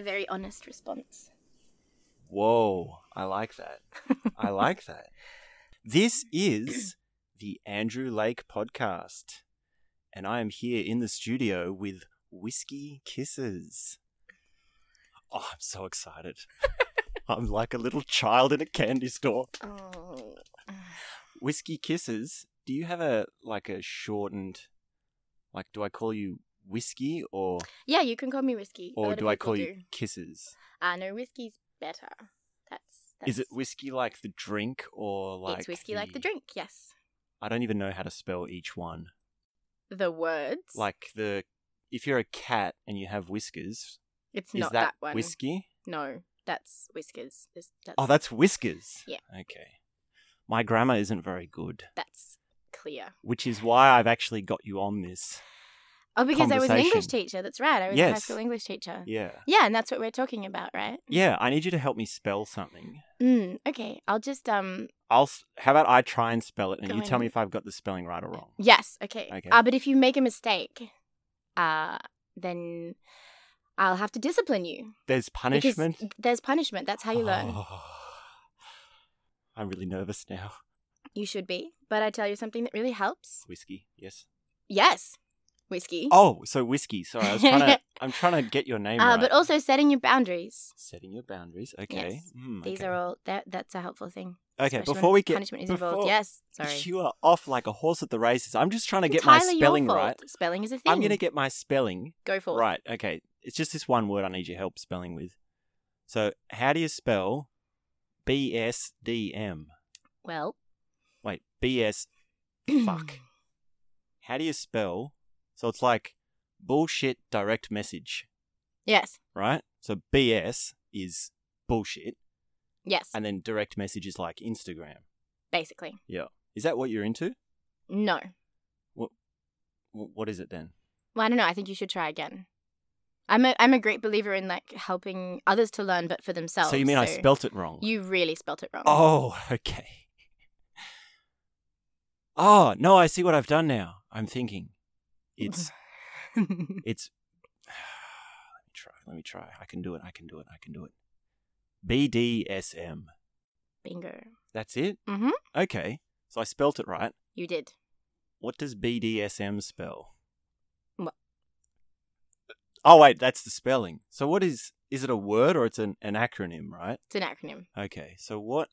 a very honest response. Whoa, I like that. I like that. This is the Andrew Lake podcast, and I am here in the studio with Whiskey Kisses. Oh, I'm so excited. I'm like a little child in a candy store. Oh. Whiskey Kisses, do you have a like a shortened like do I call you whiskey or Yeah, you can call me whiskey. Or do I call you do. kisses? Uh, no, whiskey's better. That's, that's Is it whiskey like the drink or like it's whiskey like the drink. Yes. I don't even know how to spell each one. The words. Like the if you're a cat and you have whiskers, it's not that, one. whiskey? No, that's whiskers. That's, Oh, that's whiskers. Yeah. Okay. My grammar isn't very good, that's clear. which is why I've actually got you on this. Oh, because I was an English teacher. That's right. I was a high school English teacher. Yeah. Yeah, and that's what we're talking about, right? Yeah, I need you to help me spell something. Mm, okay, I'll just um. I'll how about I try and spell it and you tell me if I've got the spelling right or wrong. Yes. Okay. Okay. Uh, but if you make a mistake, uh, then I'll have to discipline you. There's Because punishment. there's punishment. That's how you learn. Oh. I'm really nervous now. You should be. But I tell you something that really helps. Whiskey, yes. Yes, whiskey. Oh, so whiskey. Sorry, I was trying to. I'm trying to get your name uh, right. But also setting your boundaries. setting your boundaries. Okay. Yes. Mm, These okay. are all that. That's a helpful thing. Okay. Before we get punishment is involved. Yes. Sorry. You are off like a horse at the races. I'm just trying to get my Entirely your spelling right. Spelling is a thing. I'm gonna get my spelling go for it. right. Okay. It's just this one word I need your help spelling with. So, how do you spell BSDM? Well. Wait, BS. Fuck. How do you spell? So it's like bullshit direct message, yes. right? So BS is bullshit, Yes. and then direct message is like Instagram. Basically. Yeah. Is that what you're into? No. Wh- What is it then? Well, I don't know. I think you should try again. I'm a I'm a great believer in like helping others to learn, but for themselves. so you mean I spelt it wrong? You really spelt it wrong. Oh, okay. Oh, no, I see what I've done now. I'm thinking. It's it's let me try. Let me try. I can do it. I can do it. I can do it. BDSM. Bingo. That's it? Mhm. Okay. So I spelt it right. You did. What does BDSM spell? What? Oh wait, that's the spelling. So what is is it a word or it's an, an acronym, right? It's an acronym. Okay. So what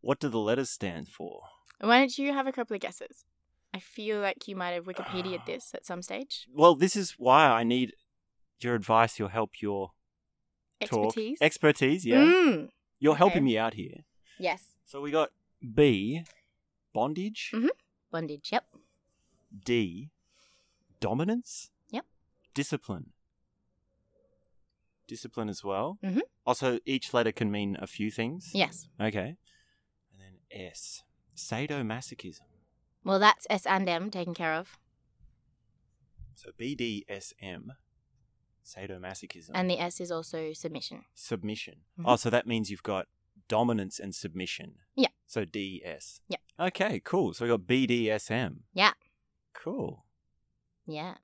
what do the letters stand for? Why don't you have a couple of guesses? I feel like you might have Wikipedia'd this at some stage. Well, this is why I need your advice, your help, your talk. Expertise. Expertise, yeah. Mm. You're okay. helping me out here. Yes. So we got B, bondage, Mhm. Bondage. Yep. D, dominance. Yep. Discipline. Discipline as well. Mhm. Also, each letter can mean a few things. Yes. Okay. And then S, sadomasochism. Well, that's S and M taken care of, So BDSM, sadomasochism. and the S is also submission. submission. Mhm. Oh, so that means you've got dominance and submission. Yeah. So DS. Yeah. Okay, cool. So we got BDSM. Yeah. Cool. Yeah.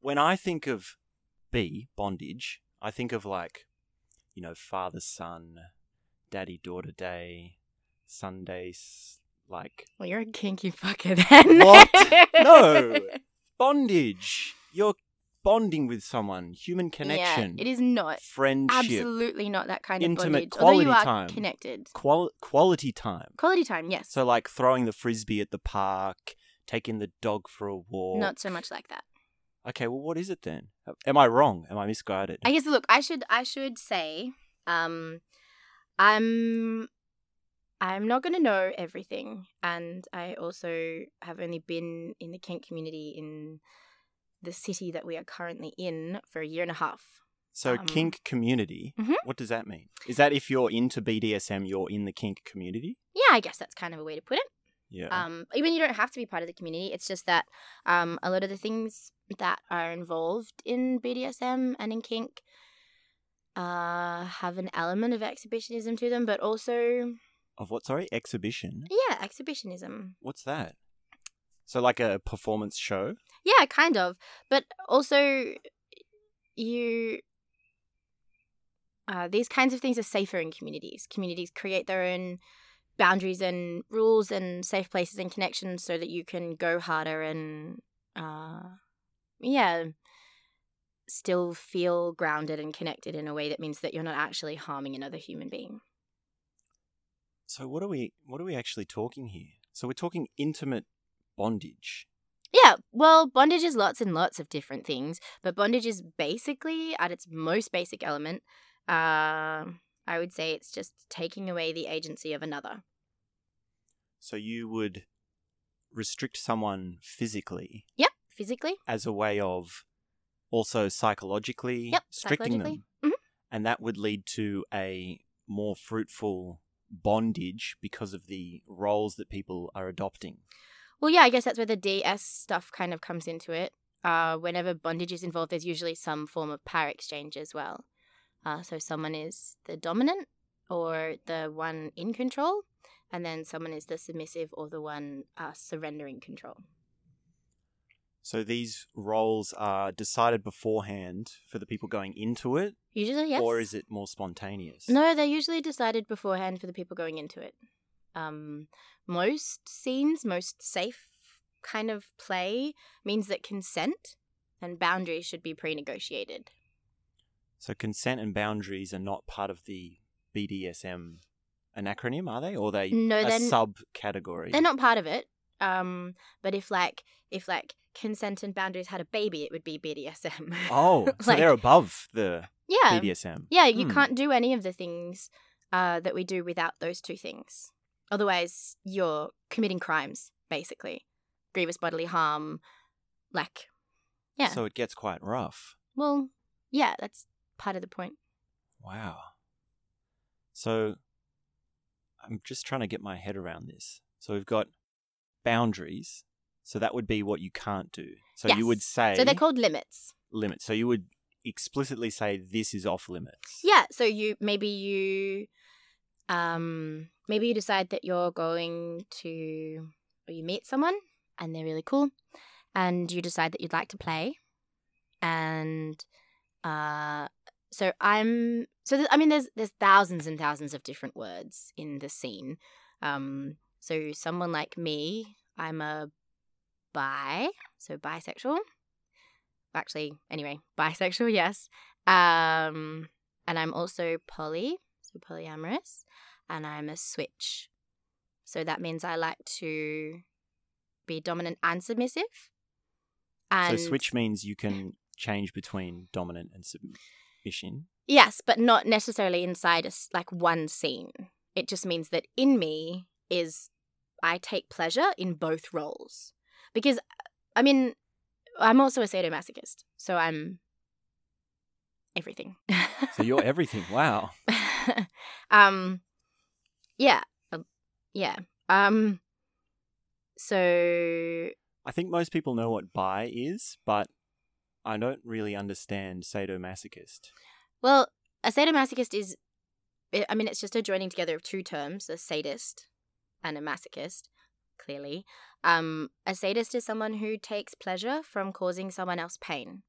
When I think of B, bondage, I think of like, you know, father son, daddy daughter day, Sundays, like Well, you're a kinky fucker then. What? No. bondage. You're bonding with someone, human connection, Yeah, it is not. friendship, Absolutely not that kind of Intimate bondage. Although you are time. connected. qual- quality time. Quality time, yes. So like throwing the frisbee at the park, taking the dog for a walk. not so much like that. Okay, well what is it then? Am I wrong? Am I misguided? I guess look, I should I should say, um, I'm I'm not going to know everything, and I also have only been in the kink community in the city that we are currently in for a year and a half. so um, kink community. Mhm. What does that mean? Is that if you're into BDSM, you're in the kink community? Yeah, I guess that's kind of a way to put it. Yeah. Um, even you don't have to be part of the community. It's just that um, a lot of the things that are involved in BDSM and in kink uh, have an element of exhibitionism to them, but also of what? Sorry, exhibition. yeah, exhibitionism. What's that? So like a performance show. Yeah, kind of. But also, you uh, these kinds of things are safer in communities. Communities create their own boundaries and rules and safe places and connections so that you can go harder and, uh, yeah, still feel grounded and connected in a way that means that you're not actually harming another human being. So what are we what are we actually talking here? So we're talking intimate bondage. Yeah, well, bondage is lots and lots of different things, but bondage is basically, at its most basic element, uh, I would say it's just taking away the agency of another. So you would restrict someone physically Yep, physically. as a way of also psychologically Yep, restricting psychologically. them. Mhm. And that would lead to a more fruitful bondage because of the roles that people are adopting. Well, yeah, I guess that's where the DS stuff kind of comes into it. Uh, whenever bondage is involved, there's usually some form of power exchange as well. Uh, so someone is the dominant or the one in control, and then someone is the submissive or the one uh, surrendering control. So these roles are decided beforehand for the people going into it, Usually, yes. or is it more spontaneous? No, they're usually decided beforehand for the people going into it. Um, most scenes, most safe kind of play means that consent and boundaries should be pre negotiated. So consent and boundaries are not part of the BDSM an acronym, are they? Or are they No, a subcategory? They're not part of it. Um, but if like if like consent and boundaries had a baby, it would be BDSM. Oh, so Like- they're above the yeah, BDSM. yeah. You Hmm. can't do any of the things uh, that we do without those two things. Otherwise, you're committing crimes, basically, grievous bodily harm. Like, yeah. So it gets quite rough. well, yeah, that's part of the point. Wow. So I'm just trying to get my head around this. So we've got boundaries. So that would be what you can't do. So you would say So they're called limits. limits. So you would explicitly say this is off limits. Yeah, so you maybe you um maybe you decide that you're going to or you meet someone and they're really cool and you decide that you'd like to play and uh so I'm so th- I mean there's there's thousands and thousands of different words in the scene. Um so someone like me, I'm a bi, so bisexual. Actually, anyway, bisexual, yes. Um, and I'm also poly, so polyamorous, and I'm a switch. So that means I like to be dominant and submissive. And so switch means you can change between dominant and submission. Yes, but not necessarily inside a like one scene. It just means that in me is I take pleasure in both roles. Because I mean, I'm also a sadomasochist, so I'm everything. So you're everything. Wow. um yeah. um, Yeah. Um so I think most people know what bi is, but I don't really understand sadomasochist. Well, a sadomasochist is, I- I mean, it's just a joining together of two terms a sadist and a masochist, clearly. Um, a sadist is someone who takes pleasure from causing someone else pain.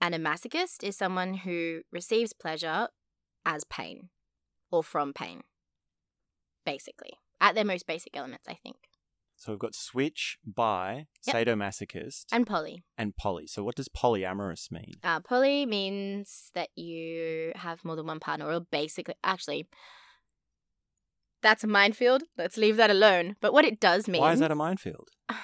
And a masochist is someone who receives pleasure as pain or from pain, basically, at their most basic elements, I think. So we've got switch, bi Yep. sadomasochist, And poly. and poly. So what does polyamorous mean? Uh, poly means that you have more than one partner, or basically, actually, that's a minefield. Let's leave that alone. But what it does mean. Why is that a minefield?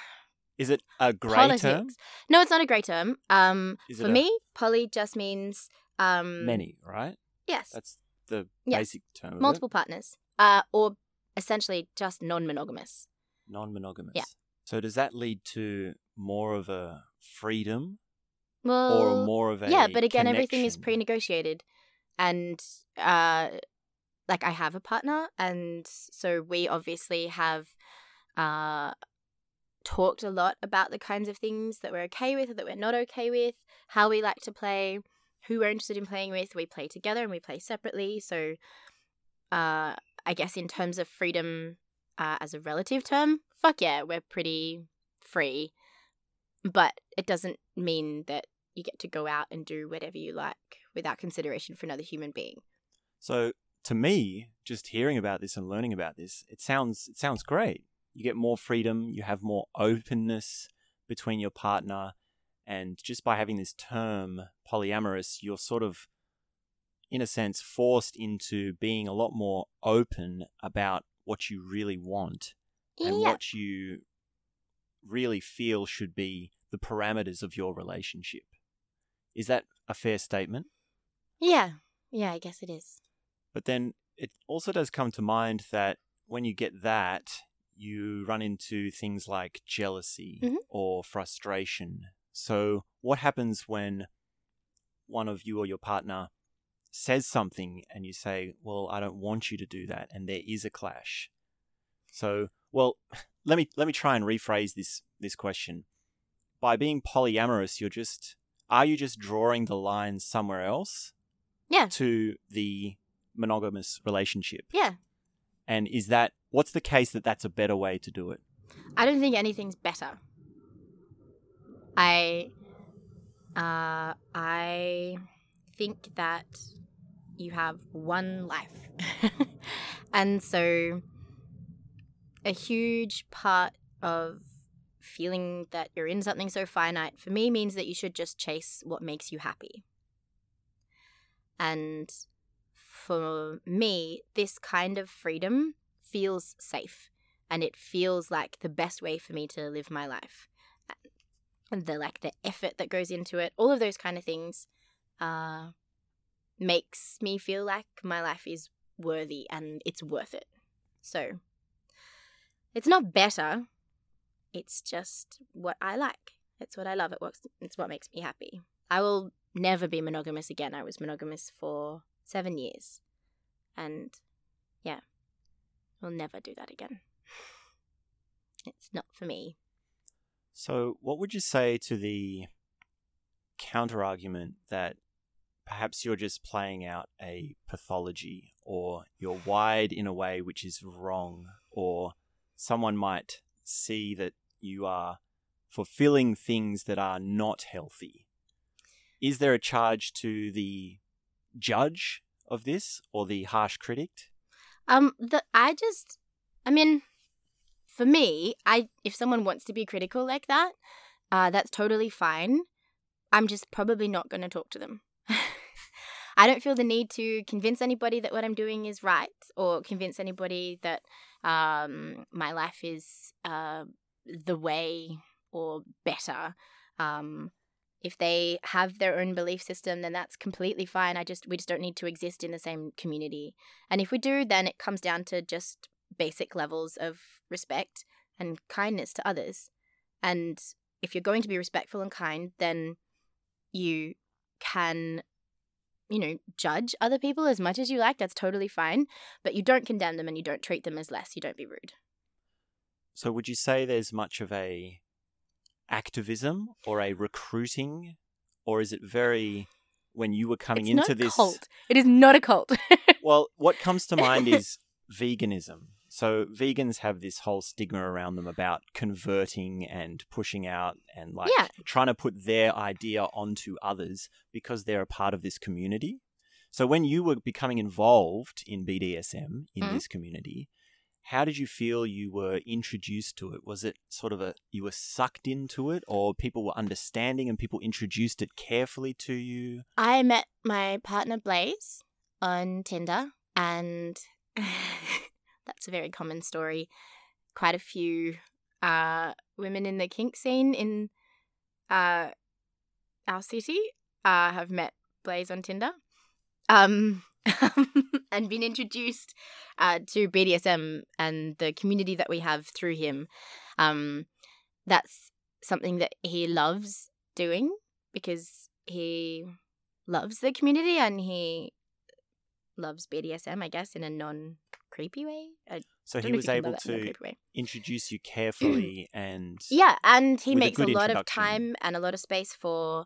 Is it a grey politics. term? No, it's not a grey term. Um, for a- me, poly just means um, Many, right? Yes, That's the Yeah. basic term. of it. multiple partners. Uh, or essentially just non-monogamous. non-monogamous. Yeah. So does that lead to more of a freedom Well, or more of a yeah, but again, everything is pre-negotiated, and uh, like I have a partner, and so we obviously have uh talked a lot about the kinds of things that we're okay with, or that we're not okay with, how we like to play, who we're interested in playing with. We play together and we play separately. So, uh, I guess in terms of freedom uh, as a relative term, fuck yeah, we're pretty free. But it doesn't mean that you get to go out and do whatever you like without consideration for another human being. So to me, just hearing about this and learning about this, it sounds it sounds great. You get more freedom, you have more openness between your partner, and just by having this term polyamorous, you're sort of in a sense forced into being a lot more open about what you really want and yeah. what you really feel should be the parameters of your relationship. Is that a fair statement? Yeah. Yeah, I guess it is. But then it also does come to mind that when you get that, you run into things like jealousy Mhm. or frustration. So, what happens when one of you or your partner says something and you say, Well, I don't want you to do that, and there is a clash? So, well, let me let me try and rephrase this this question. By being polyamorous, you're just are you just drawing the line somewhere else Yeah. to the monogamous relationship? Yeah. And is that what's the case that that's a better way to do it? I don't think anything's better. I uh I think that you have one life. and so a huge part of feeling that you're in something so finite for me means that you should just chase what makes you happy. And for me, this kind of freedom feels safe and it feels like the best way for me to live my life. And the like the effort that goes into it, all of those kind of things, uh, makes me feel like my life is worthy and it's worth it. So it's not better. It's just what I like. It's what I love. It works. It's what makes me happy. I will never be monogamous again. I was monogamous for seven years, and yeah, I'll never do that again. It's not for me. So, what would you say to the counter argument that perhaps you're just playing out a pathology or you're wired in a way which is wrong, or someone might see that you are fulfilling things that are not healthy? Is there a charge to the judge of this or the harsh critic? Um, the I just, I mean, for me, I if someone wants to be critical like that, uh, that's totally fine. I'm just probably not going to talk to them. I don't feel the need to convince anybody that what I'm doing is right or convince anybody that um, my life is uh, the way or better. Um, if they have their own belief system, then that's completely fine. I just we just don't need to exist in the same community. And if we do, then it comes down to just basic levels of respect and kindness to others. And if you're going to be respectful and kind, then you can you know, judge other people as much as you like. That's totally fine. But you don't condemn them and you don't treat them as less. You don't be rude. So, would you say there's much of a activism or a recruiting, or is it very when you were coming it's into not this? cult. It is not a cult. Well, what comes to mind is veganism. So vegans have this whole stigma around them about converting and pushing out and like Yeah. trying to put their idea onto others because they're a part of this community. So when you were becoming involved in BDSM in Mhm. this community, how did you feel you were introduced to it? Was it sort of a you were sucked into it or people were understanding and people introduced it carefully to you? I met my partner Blaze on Tinder, and that's a very common story. Quite a few uh, women in the kink scene in uh, our city uh, have met Blaze on Tinder. Um, and been introduced uh, to BDSM and the community that we have through him. Um, that's something that he loves doing because he loves the community and he loves BDSM, I guess, in a non creepy way. I So he was able love that in a to introduce you carefully and Yeah, and he makes a, lot of time and a lot of space for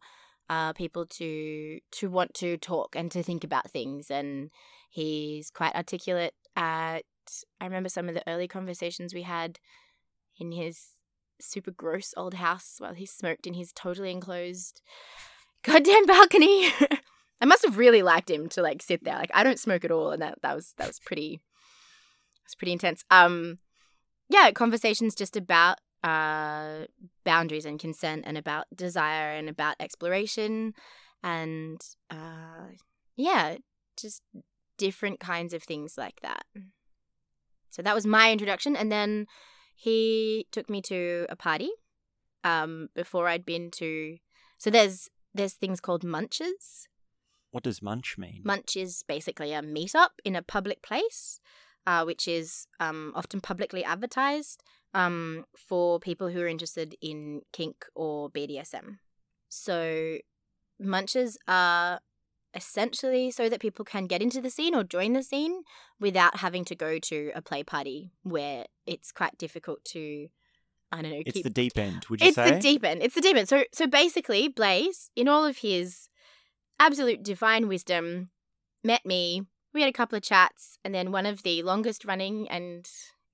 uh, people to to want to talk and to think about things. And he's quite articulate. At I remember some of the early conversations we had in his super gross old house while he smoked in his totally enclosed goddamn balcony. I must have really liked him to like sit there. Like I don't smoke at all, and that that was that was pretty. It was pretty intense. Um, yeah, conversations just about uh boundaries and consent, and about desire, and about exploration, and uh, yeah, just different kinds of things like that. So that was my introduction, and then he took me to a party um, before I'd been to. So there's there's things called munches. What does munch mean? Munch is basically a meetup in a public place, uh, which is um, often publicly advertised um, for people who are interested in kink or BDSM. So munches are essentially so that people can get into the scene or join the scene without having to go to a play party where it's quite difficult to I don't know. It's keep... the deep end, would you it's say? It's the deep end. It's the deep end. So so basically, Blaze, in all of his absolute divine wisdom, met me. We had a couple of chats, and then one of the longest running and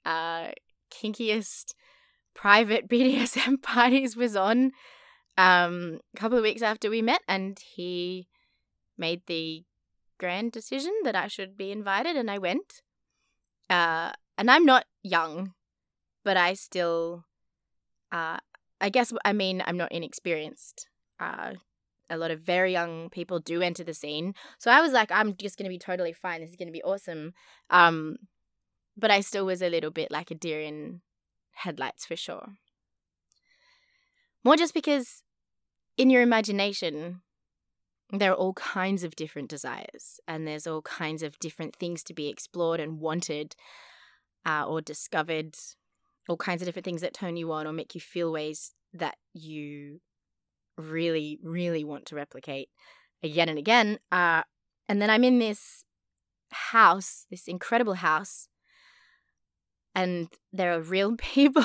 uh, kinkiest private BDSM parties was on um, a couple of weeks after we met, and he made the grand decision that I should be invited, and I went. Uh, and I'm not young, but I still uh, I guess I mean I'm not inexperienced. Uh, a lot of very young people do enter the scene, so I was like, I'm just gonna be totally fine. This is gonna be awesome. Um, but I still was a little bit like a deer in headlights for sure. More just because in your imagination, there are all kinds of different desires, and there's all kinds of different things to be explored and wanted uh, or discovered all kinds of different things that turn you on or make you feel ways that you really, really want to replicate again and again. Uh, and then I'm in this house, this incredible house, and there are real people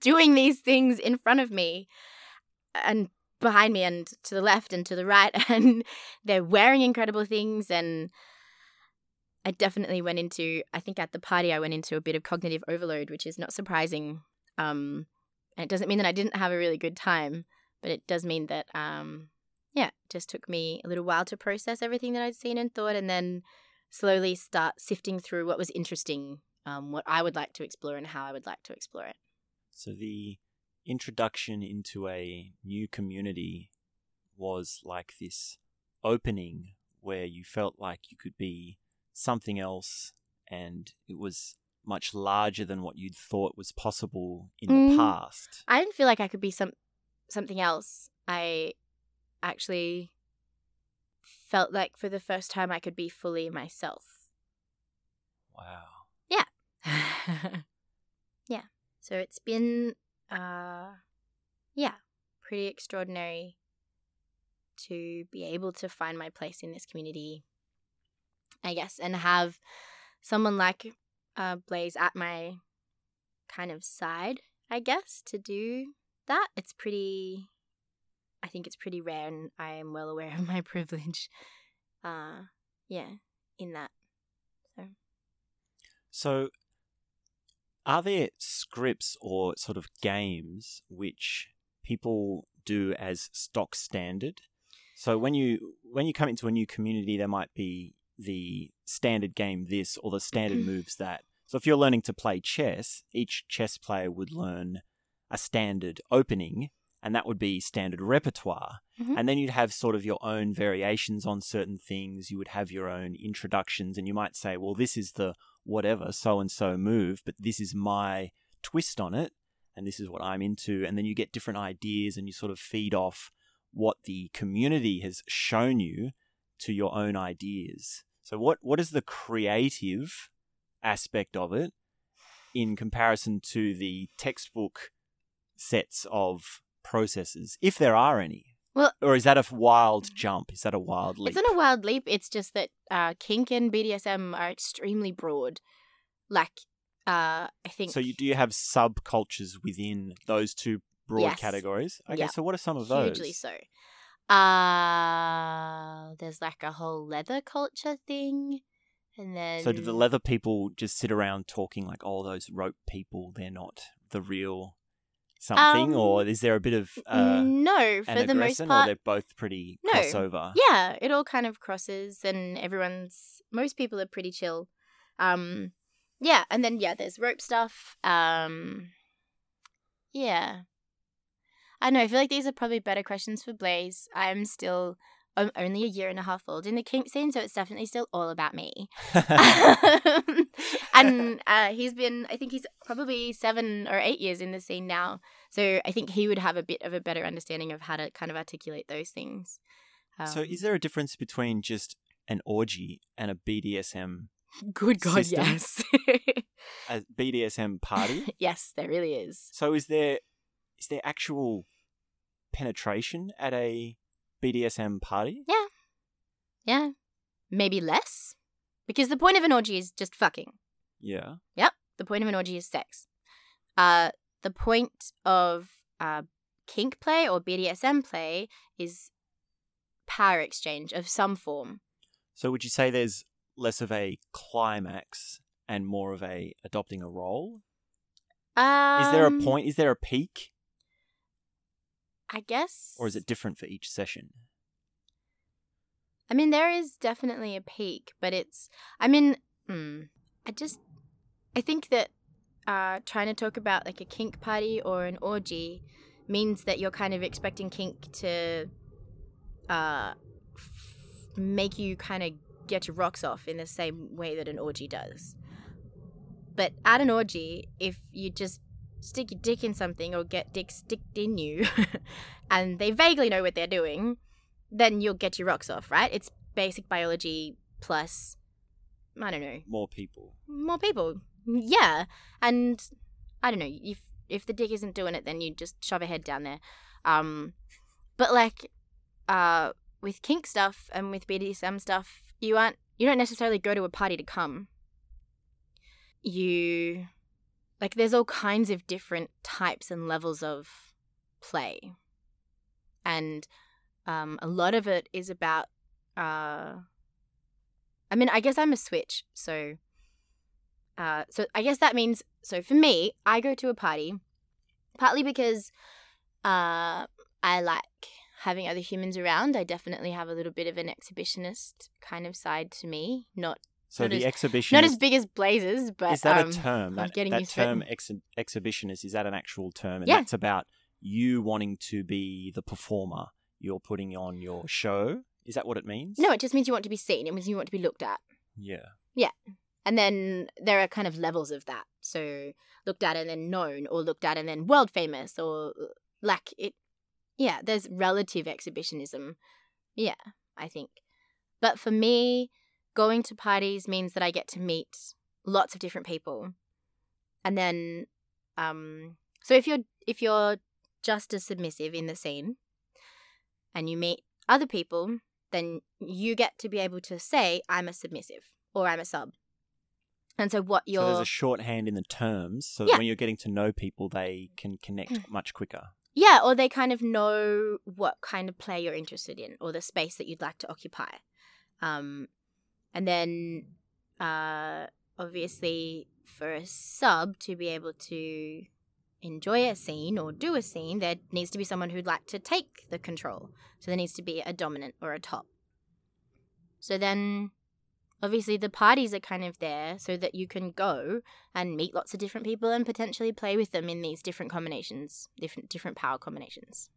doing these things in front of me and behind me and to the left and to the right and they're wearing incredible things and I definitely went into, I think at the party, I went into a bit of cognitive overload, which is not surprising. Um, and it doesn't mean that I didn't have a really good time, but it does mean that, um, yeah, it just took me a little while to process everything that I'd seen and thought, and then slowly start sifting through what was interesting, um, what I would like to explore, and how I would like to explore it. So the introduction into a new community was like this opening where you felt like you could be something else and it was much larger than what you'd thought was possible in Mm. the past. I didn't feel like I could be some something else. I actually felt like for the first time I could be fully myself. Wow. yeah. So it's been uh yeah, pretty extraordinary to be able to find my place in this community. I guess and have someone like uh Blaze at my kind of side, I guess, to do that. It's pretty I think it's pretty rare and I am well aware of my privilege. Uh yeah, in that. So So, are there scripts or sort of games which people do as stock standard? So when you when you come into a new community, there might be the standard game this or the standard mm-hmm. moves that. So if you're learning to play chess, each chess player would learn a standard opening, and that would be standard repertoire. Mhm. And then you'd have sort of your own variations on certain things. You would have your own introductions, and you might say, well, this is the whatever so and so move, but this is my twist on it, and this is what I'm into. And then you get different ideas, and you sort of feed off what the community has shown you to your own ideas. So, what, what is the creative aspect of it in comparison to the textbook sets of processes, if there are any? Well- or is that a wild jump? Is that a wild leap? It's not a wild leap. It's just that uh, kink and BDSM are extremely broad. Like, uh, I think. So you do you have subcultures within those two broad Yes. categories? Okay, Yeah. so what are some of those? hugely so. Uh, there's like a whole leather culture thing, and then. So do the leather people just sit around talking like, "Oh, those rope people, they're not the real something, Um, or is there a bit of uh, no, for the most aggressor, or part, they're both pretty No. crossover? yeah, it all kind of crosses, and everyone's most people are pretty chill. Um, yeah, and then yeah, there's rope stuff. Um, yeah, I know. I feel like these are probably better questions for Blaze. I'm still I'm only a year and a half old in the kink scene, so it's definitely still all about me. and uh, he's been, I think he's probably seven or eight years in the scene now. So I think he would have a bit of a better understanding of how to kind of articulate those things. so, Um, is there a difference between just an orgy and a BDSM good God, system? yes, a BDSM party? yes, there really is. so, is there is there actual penetration at a BDSM party? Yeah, Yeah. maybe less, because the point of an orgy is just fucking. Yeah. Yep. The point of an orgy is sex. Uh, the point of uh, kink play or BDSM play is power exchange of some form. So, would you say there's less of a climax and more of a adopting a role? Um, Is there a point? Is there a peak, I guess. or is it different for each session? I mean, there is definitely a peak, but it's. I mean, hmm, I just. I think that uh, trying to talk about like a kink party or an orgy means that you're kind of expecting kink to uh, f- make you kind of get your rocks off in the same way that an orgy does. But at an orgy, if you just stick your dick in something or get dick sticked in you and they vaguely know what they're doing, then you'll get your rocks off, right? It's basic biology plus, I don't know, More people. more people. Yeah, and I don't know if if the dick isn't doing it, then you just shove a head down there. Um, but like, uh, with kink stuff and with BDSM stuff, you aren't you don't necessarily go to a party to come. You like there's all kinds of different types and levels of play, and um, a lot of it is about. Uh, I mean, I guess I'm a switch, so. Uh, so I guess that means so for me, I go to a party, partly because uh, I like having other humans around. I definitely have a little bit of an exhibitionist kind of side to me. Not So Not the as- exhibition not is, as big as Blaze's, but is that um, a term? That, getting that term ex- exhibitionist is that an actual term? And Yeah. that's about you wanting to be the performer. You're putting on your show. Is that what it means? No, it just means you want to be seen. It means you want to be looked at. Yeah. Yeah. And then there are kind of levels of that. So looked at and then known, or looked at and then world famous, or like it. Yeah, there's relative exhibitionism. Yeah, I think. But for me, going to parties means that I get to meet lots of different people. And then, um, so if you're if you're just as submissive in the scene, and you meet other people, then you get to be able to say, "I'm a submissive" or "I'm a sub." And so what you're So there's a shorthand in the terms, so Yeah. Mm. when you're getting to know people, they can connect much quicker. Yeah, or they kind of know what kind of play you're interested in or the space that you'd like to occupy. Um, and then, uh, obviously, for a sub to be able to enjoy a scene or do a scene, there needs to be someone who'd like to take the control. So there needs to be a dominant or a top. So then, obviously, the parties are kind of there so that you can go and meet lots of different people and potentially play with them in these different combinations, different different power combinations.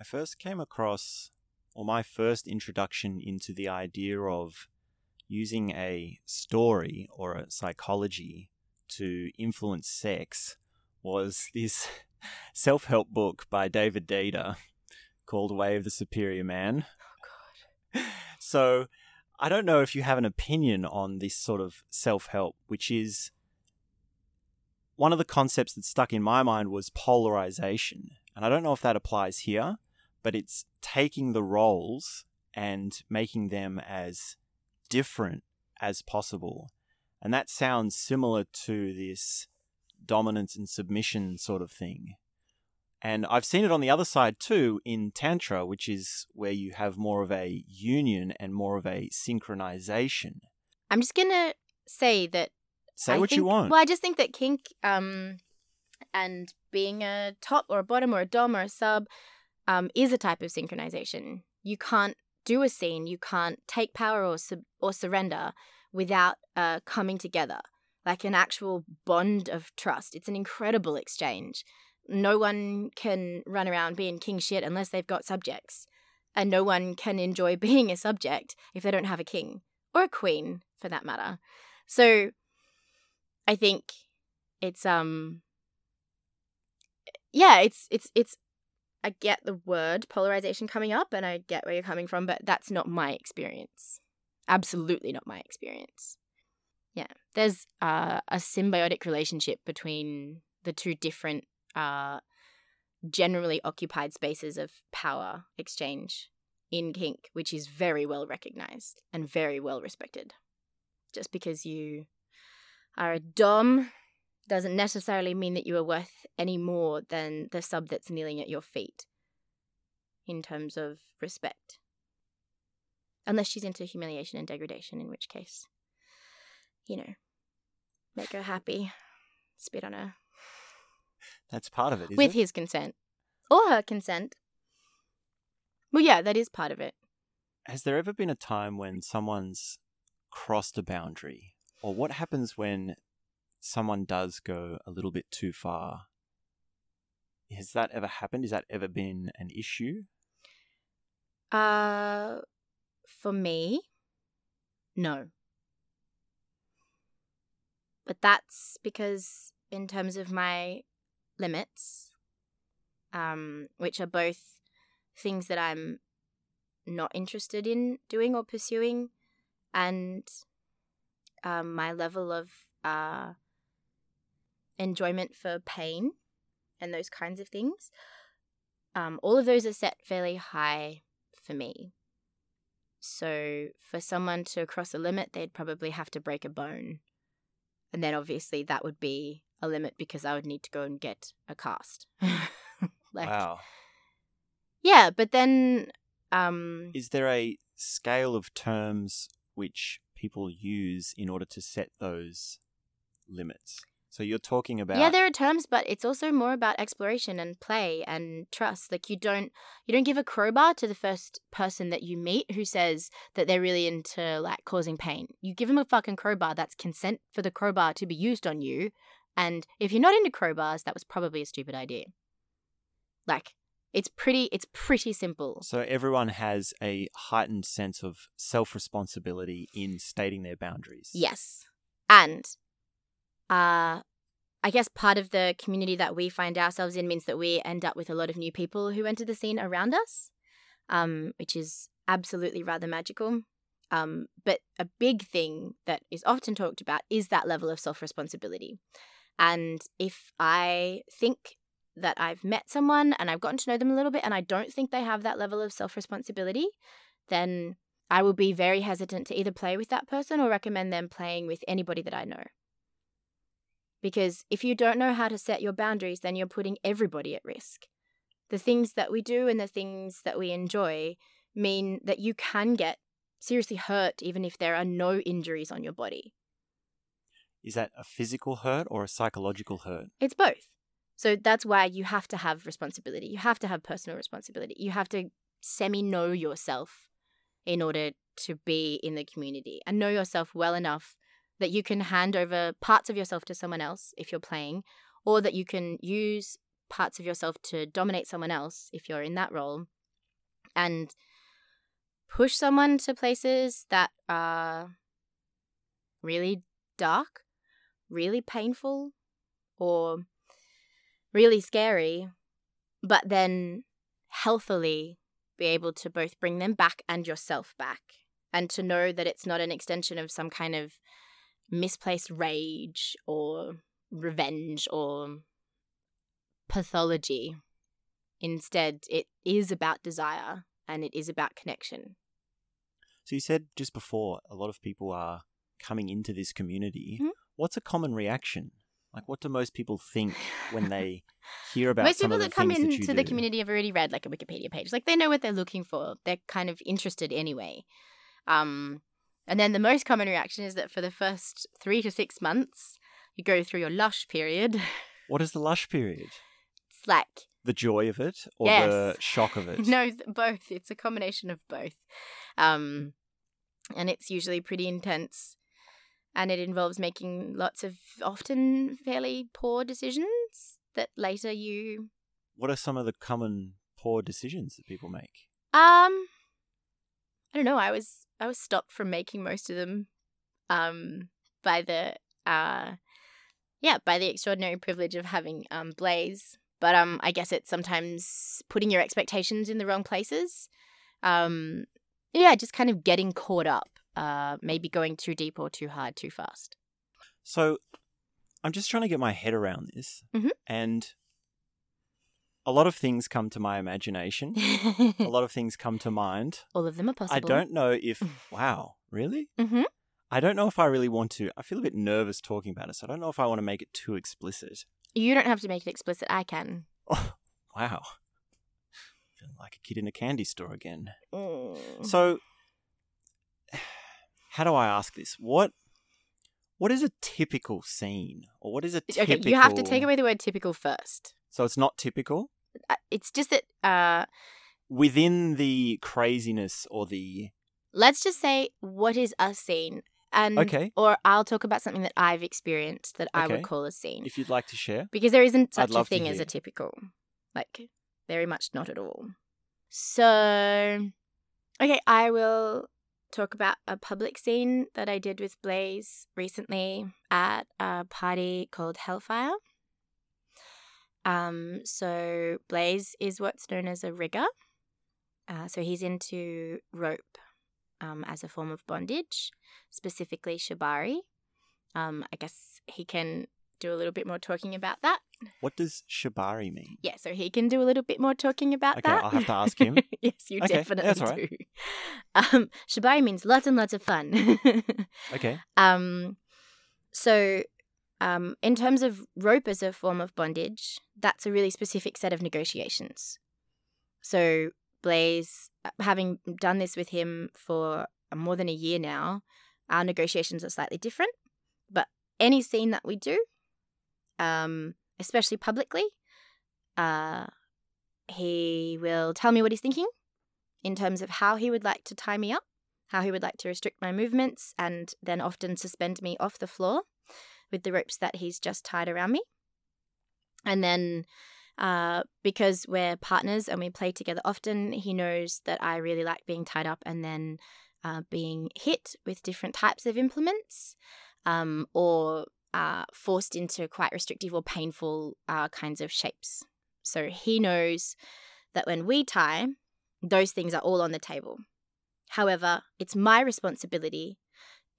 I first came across, or my first introduction into the idea of using a story or a psychology to influence sex was this self help book by David Deida called Way of the Superior Man. Oh god. So I don't know if you have an opinion on this sort of self help, which is one of the concepts that stuck in my mind was polarization. And I don't know if that applies here, but it's taking the roles and making them as different as possible. And that sounds similar to this dominance and submission sort of thing. And I've seen it on the other side too in Tantra, which is where you have more of a union and more of a synchronization. I'm just gonna say that Say I what you want. Well, I just think that kink um And being a top or a bottom or a dom or a sub um, is a type of synchronization. You can't do a scene, you can't take power or sub- or surrender without uh, coming together, like an actual bond of trust. It's an incredible exchange. No one can run around being king shit unless they've got subjects, and no one can enjoy being a subject if they don't have a king or a queen, for that matter. So, I think it's um yeah, it's it's it's I get the word polarization coming up and I get where you're coming from, but that's not my experience. Absolutely not my experience. Yeah. There's uh, a symbiotic relationship between the two different uh, generally occupied spaces of power exchange in kink, which is very well recognized and very well respected. Just because you are a dom doesn't necessarily mean that you are worth any more than the sub that's kneeling at your feet in terms of respect. Unless she's into humiliation and degradation, in which case, you know, make her happy, spit on her. That's part of it, with it? his consent or her consent. Well, yeah, that is part of it. Has there ever been a time when someone's crossed a boundary? Or what happens when someone does go a little bit too far. Has that ever happened? Has that ever been an issue? Uh, for me, no. But that's because, in terms of my limits, um, which are both things that I'm not interested in doing or pursuing, and um, my level of uh, enjoyment for pain and those kinds of things. Um, all of those are set fairly high for me. So for someone to cross a limit, they'd probably have to break a bone. And then obviously that would be a limit because I would need to go and get a cast. like, wow. Yeah, but then. Um, Is there a scale of terms which people use in order to set those limits? So you're talking about Yeah, there are terms, but it's also more about exploration and play and trust. Like you don't you don't give a crowbar to the first person that you meet who says that they're really into like causing pain. You give them a fucking crowbar that's consent for the crowbar to be used on you. And if you're not into crowbars, that was probably a stupid idea. Like it's pretty it's pretty simple. So everyone has a heightened sense of self-responsibility in stating their boundaries. Yes. And uh, I guess part of the community that we find ourselves in means that we end up with a lot of new people who enter the scene around us, um, which is absolutely rather magical. Um, but a big thing that is often talked about is that level of self responsibility. And if I think that I've met someone and I've gotten to know them a little bit and I don't think they have that level of self responsibility, then I will be very hesitant to either play with that person or recommend them playing with anybody that I know. Because if you don't know how to set your boundaries, then you're putting everybody at risk. The things that we do and the things that we enjoy mean that you can get seriously hurt even if there are no injuries on your body. Is that a physical hurt or a psychological hurt? It's both. So that's why you have to have responsibility. You have to have personal responsibility. You have to semi know yourself in order to be in the community and know yourself well enough that you can hand over parts of yourself to someone else if you're playing, or that you can use parts of yourself to dominate someone else if you're in that role, and push someone to places that are really dark, really painful, or really scary, but then healthily be able to both bring them back and yourself back. And to know that it's not an extension of some kind of misplaced rage or revenge or pathology. Instead, it is about desire and it is about connection. So, you said just before a lot of people are coming into this community. Mm-hmm. What's a common reaction? Like, what do most people think when they hear about most people that come into the community have already read like a Wikipedia page. Like, they know what they're looking for. They're kind of interested anyway. Um, and then the most common reaction is that for the first three to six months, you go through your lush period What is the lush period? It's like The joy of it or Yes. the shock of it? no, th- both. It's a combination of both. Um, and it's usually pretty intense. And it involves making lots of often fairly poor decisions that later you What are some of the common poor decisions that people make? um I don't know, I was I was stopped from making most of them um by the uh yeah, by the extraordinary privilege of having um Blaze. But um I guess it's sometimes putting your expectations in the wrong places. Um yeah, just kind of getting caught up. Uh maybe going too deep or too hard too fast. So I'm just trying to get my head around this. Mhm. And a lot of things come to my imagination. a lot of things come to mind. All of them are possible. I don't know if, wow, really? Mhm. I don't know if I really want to. I feel a bit nervous talking about it, so I don't know if I want to make it too explicit. You don't have to make it explicit. I can. Oh, wow. Feeling like a kid in a candy store again. Mm. So, how do I ask this? What what is a typical scene, or what is a typical? Okay, you have to take away the word typical first. So it's not typical It's just that uh within the craziness or the let's just say what is a scene? And Okay. or i'll talk about something that i've experienced that i would call a scene. If you'd like to share. because there isn't I'd such a thing as a typical like very much not at all. So okay i will talk about a public scene that i did with blaze recently at a party called hellfire um so blaze is what's known as a rigger uh, so he's into rope um, as a form of bondage, specifically shibari. Um, I guess he can do a little bit more talking about that. What does shibari mean? Yeah, so he can do a little bit more talking about Okay, that. I'll have to ask him. yes, you Okay, definitely that's right. do. Um, shibari means lots and lots of fun. Okay. Um, so, um, in terms of rope as a form of bondage, that's a really specific set of negotiations. So, Blaze, uh, having done this with him for more than a year now, our negotiations are slightly different. But any scene that we do, um, especially publicly, uh, he will tell me what he's thinking in terms of how he would like to tie me up how he would like to restrict my movements and then often suspend me off the floor with the ropes that he's just tied around me. And then, uh, because we're partners and we play together often, he knows that I really like being tied up and then uh, being hit with different types of implements um, or uh, forced into quite restrictive or painful uh, kinds of shapes. So he knows that when we tie, those things are all on the table. However, it's my responsibility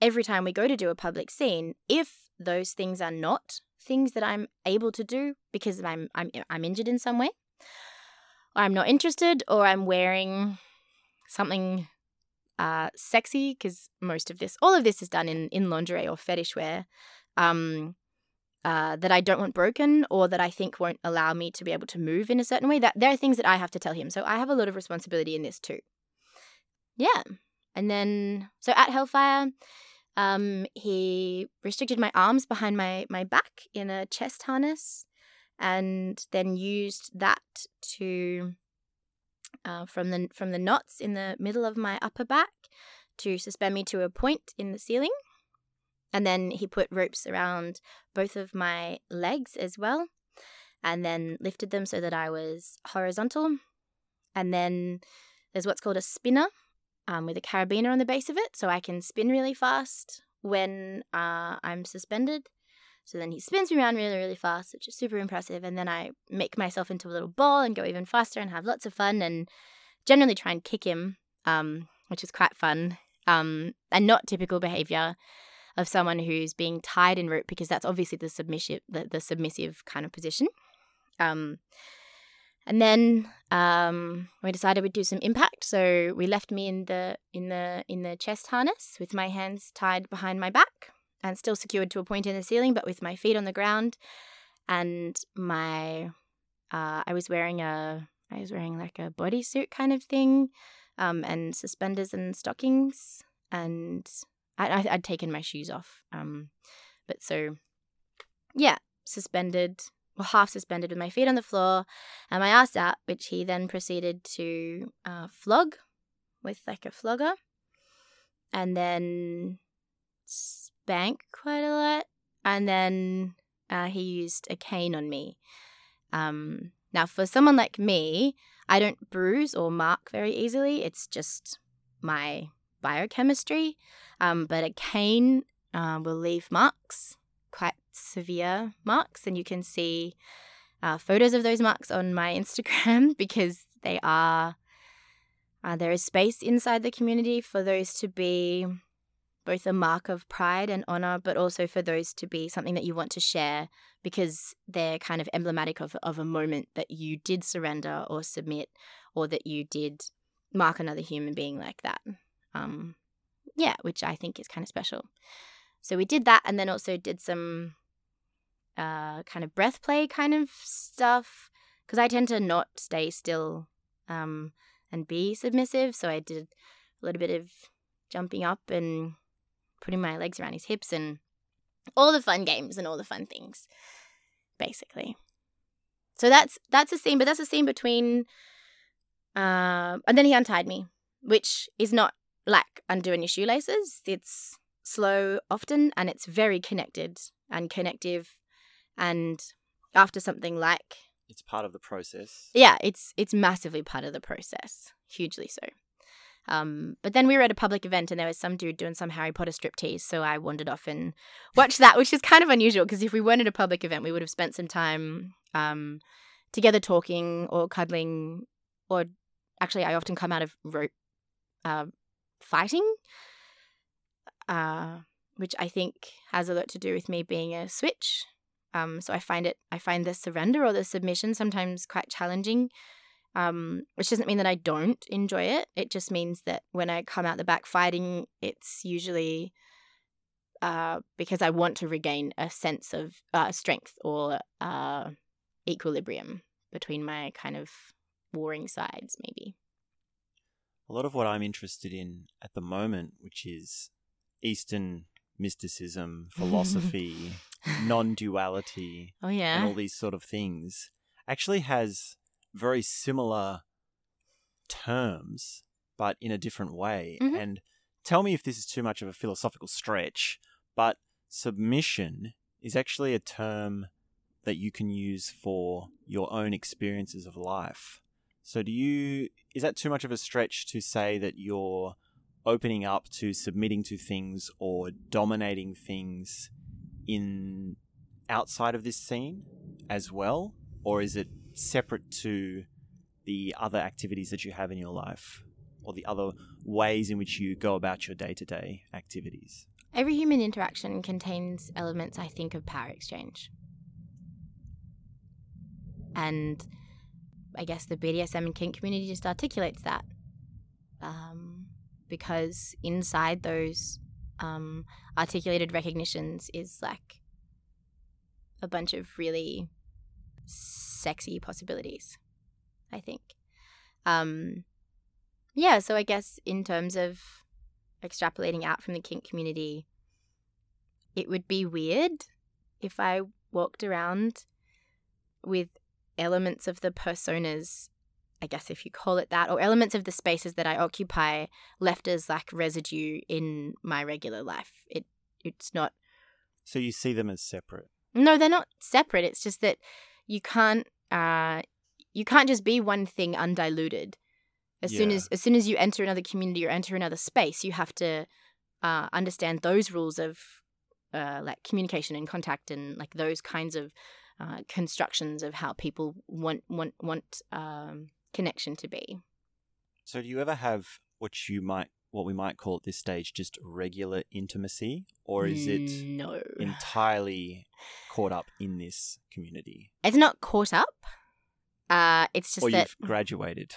every time we go to do a public scene if those things are not things that I'm able to do because I'm I'm I'm injured in some way or I'm not interested or I'm wearing something uh sexy because most of this all of this is done in in lingerie or fetish wear um uh, that I don't want broken or that I think won't allow me to be able to move in a certain way. That there are things that I have to tell him. So I have a lot of responsibility in this too. Yeah. And then so at Hellfire, um, he restricted my arms behind my my back in a chest harness, and then used that to uh, from the from the knots in the middle of my upper back to suspend me to a point in the ceiling. And then he put ropes around both of my legs as well, and then lifted them so that I was horizontal. And then there's what's called a spinner, um, with a carabiner on the base of it, so I can spin really fast when uh, I'm suspended. So then he spins me around really, really fast, which is super impressive. And then I make myself into a little ball and go even faster and have lots of fun and generally try and kick him, um, which is quite fun um, and not typical behavior of someone who's being tied in rope because that's obviously the submissive, the, the submissive kind of position. Um, and then um, we decided we'd do some impact, so we left me in the in the in the chest harness with my hands tied behind my back and still secured to a point in the ceiling, but with my feet on the ground. And my uh, I was wearing a I was wearing like a bodysuit kind of thing, um, and suspenders and stockings, and I, I'd taken my shoes off. Um, but so yeah, suspended half suspended with my feet on the floor and my ass out, which he then proceeded to uh, flog with like a flogger and then spank quite a lot. And then uh, he used a cane on me. Um, now, for someone like me, I don't bruise or mark very easily. It's just my biochemistry. Um, but a cane uh, will leave marks, quite severe marks, and you can see uh, photos of those marks on my Instagram because they are. Uh, there is space inside the community for those to be both a mark of pride and honor, but also for those to be something that you want to share because they're kind of emblematic of, of a moment that you did surrender or submit or that you did mark another human being like that. Um, yeah, which I think is kind of special. So we did that and then also did some uh, kind of breath play kind of stuff because I tend to not stay still um, and be submissive. So I did a little bit of jumping up and putting my legs around his hips and all the fun games and all the fun things, basically. So that's that's a scene, but that's a scene between. Uh, and then he untied me, which is not like undoing your shoelaces. It's slow often, and it's very connected and connective and after something like it's part of the process. Yeah, it's it's massively part of the process, hugely so. Um, but then we were at a public event and there was some dude doing some Harry Potter striptease, so I wandered off and watched that, which is kind of unusual because if we weren't at a public event, we would have spent some time um, together talking or cuddling, or actually, I often come out of rope uh, fighting, uh, which I think has a lot to do with me being a switch um, so I find it, I find the surrender or the submission sometimes quite challenging. Um, which doesn't mean that I don't enjoy it. It just means that when I come out the back fighting, it's usually uh, because I want to regain a sense of uh, strength or uh, equilibrium between my kind of warring sides, maybe. A lot of what I'm interested in at the moment, which is Eastern mysticism, philosophy, non duality, oh, yeah. and all these sort of things, actually has very similar terms, but in a different way. Mhm. And tell me if this is too much of a philosophical stretch, but submission is actually a term that you can use for your own experiences of life. So, do you, is that too much of a stretch to say that you're opening up to submitting to things or dominating things in outside of this scene as well or is it separate to the other activities that you have in your life or the other ways in which you go about your day-to-day activities Every human interaction contains elements, I think, of power exchange. And I guess the BDSM and kink community just articulates that. Um, because inside those um, articulated recognitions is like a bunch of really sexy possibilities, I think. Um, yeah, so I guess in terms of extrapolating out from the kink community, it would be weird if I walked around with elements of the personas, I guess if you call it that, or elements of the spaces that I occupy left as like residue in my regular life. It it's not so you see them as separate no, they're not separate. It's just that you can't uh you can't just be one thing undiluted. As soon as as soon as you enter another community or enter another space, you have to uh, understand those rules of uh, like communication and contact and like those kinds of uh, constructions of how people want want want um, connection to be. so do you ever have what you might what we might call at this stage just regular intimacy or is it no? entirely caught up in this community It's not caught up. Uh, it's just or that you've graduated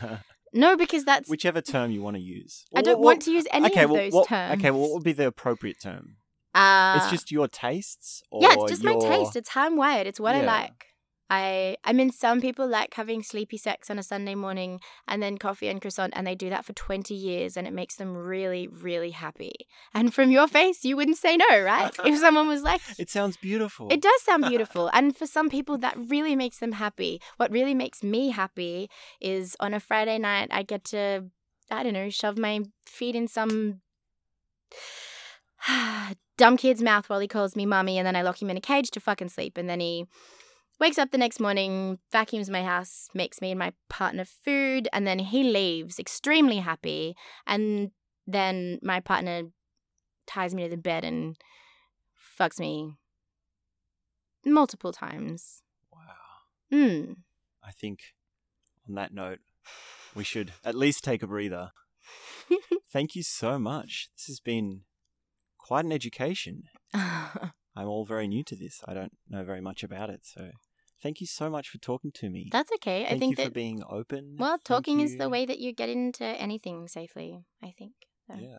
no, because that's whichever term you want to use I don't What- want to use any okay, of well, those what, terms. okay well, what would be the appropriate term uh, it's just your tastes or yeah, it's just my taste. It's how I'm wired. It's what I like. I I mean some people like having sleepy sex on a Sunday morning and then coffee and croissant and they do that for 20 years and it makes them really really happy. And from your face you wouldn't say no, right? if someone was like It sounds beautiful. It does sound beautiful. and for some people that really makes them happy. What really makes me happy is on a Friday night I get to I don't know, shove my feet in some dumb kid's mouth while he calls me mummy, and then I lock him in a cage to fucking sleep. And then he wakes up the next morning, vacuums my house, makes me and my partner food, and then he leaves extremely happy. And then my partner ties me to the bed and fucks me multiple times. wow. Mm. I think on that note, we should at least take a breather. Thank you so much. This has been quite an education. I'm all very new to this. I don't know very much about it. So thank you so much for talking to me. That's okay. Thank I think you that for being open. well, talking is the way that you get into anything safely. I think. So. Yeah.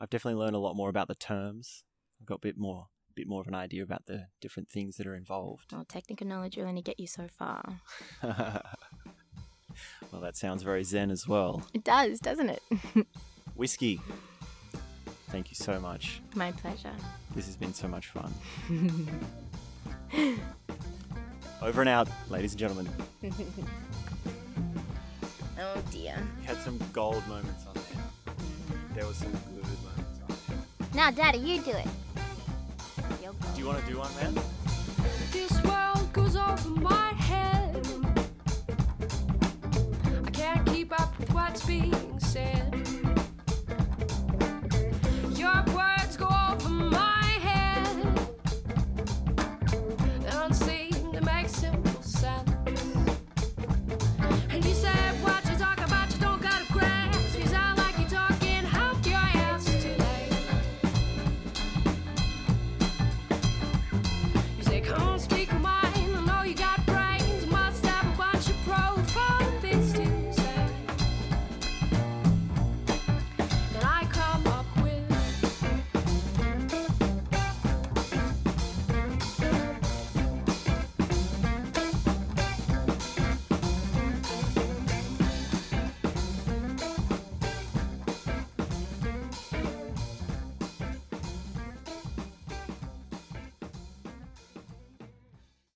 I've definitely learned a lot more about the terms. I've got a bit more a bit more of an idea about the different things that are involved. Well, technical knowledge will only get you so far. well, that sounds very zen as well. It does, doesn't it? Whiskey. Thank you so much. My pleasure. This has been so much fun. Over and out, ladies and gentlemen. Oh dear. You had some gold moments on there. There was some good moments on there. Now, Daddy, you do it. You'll. Do you want to do one, man? This world goes over my head. I can't keep up with what's being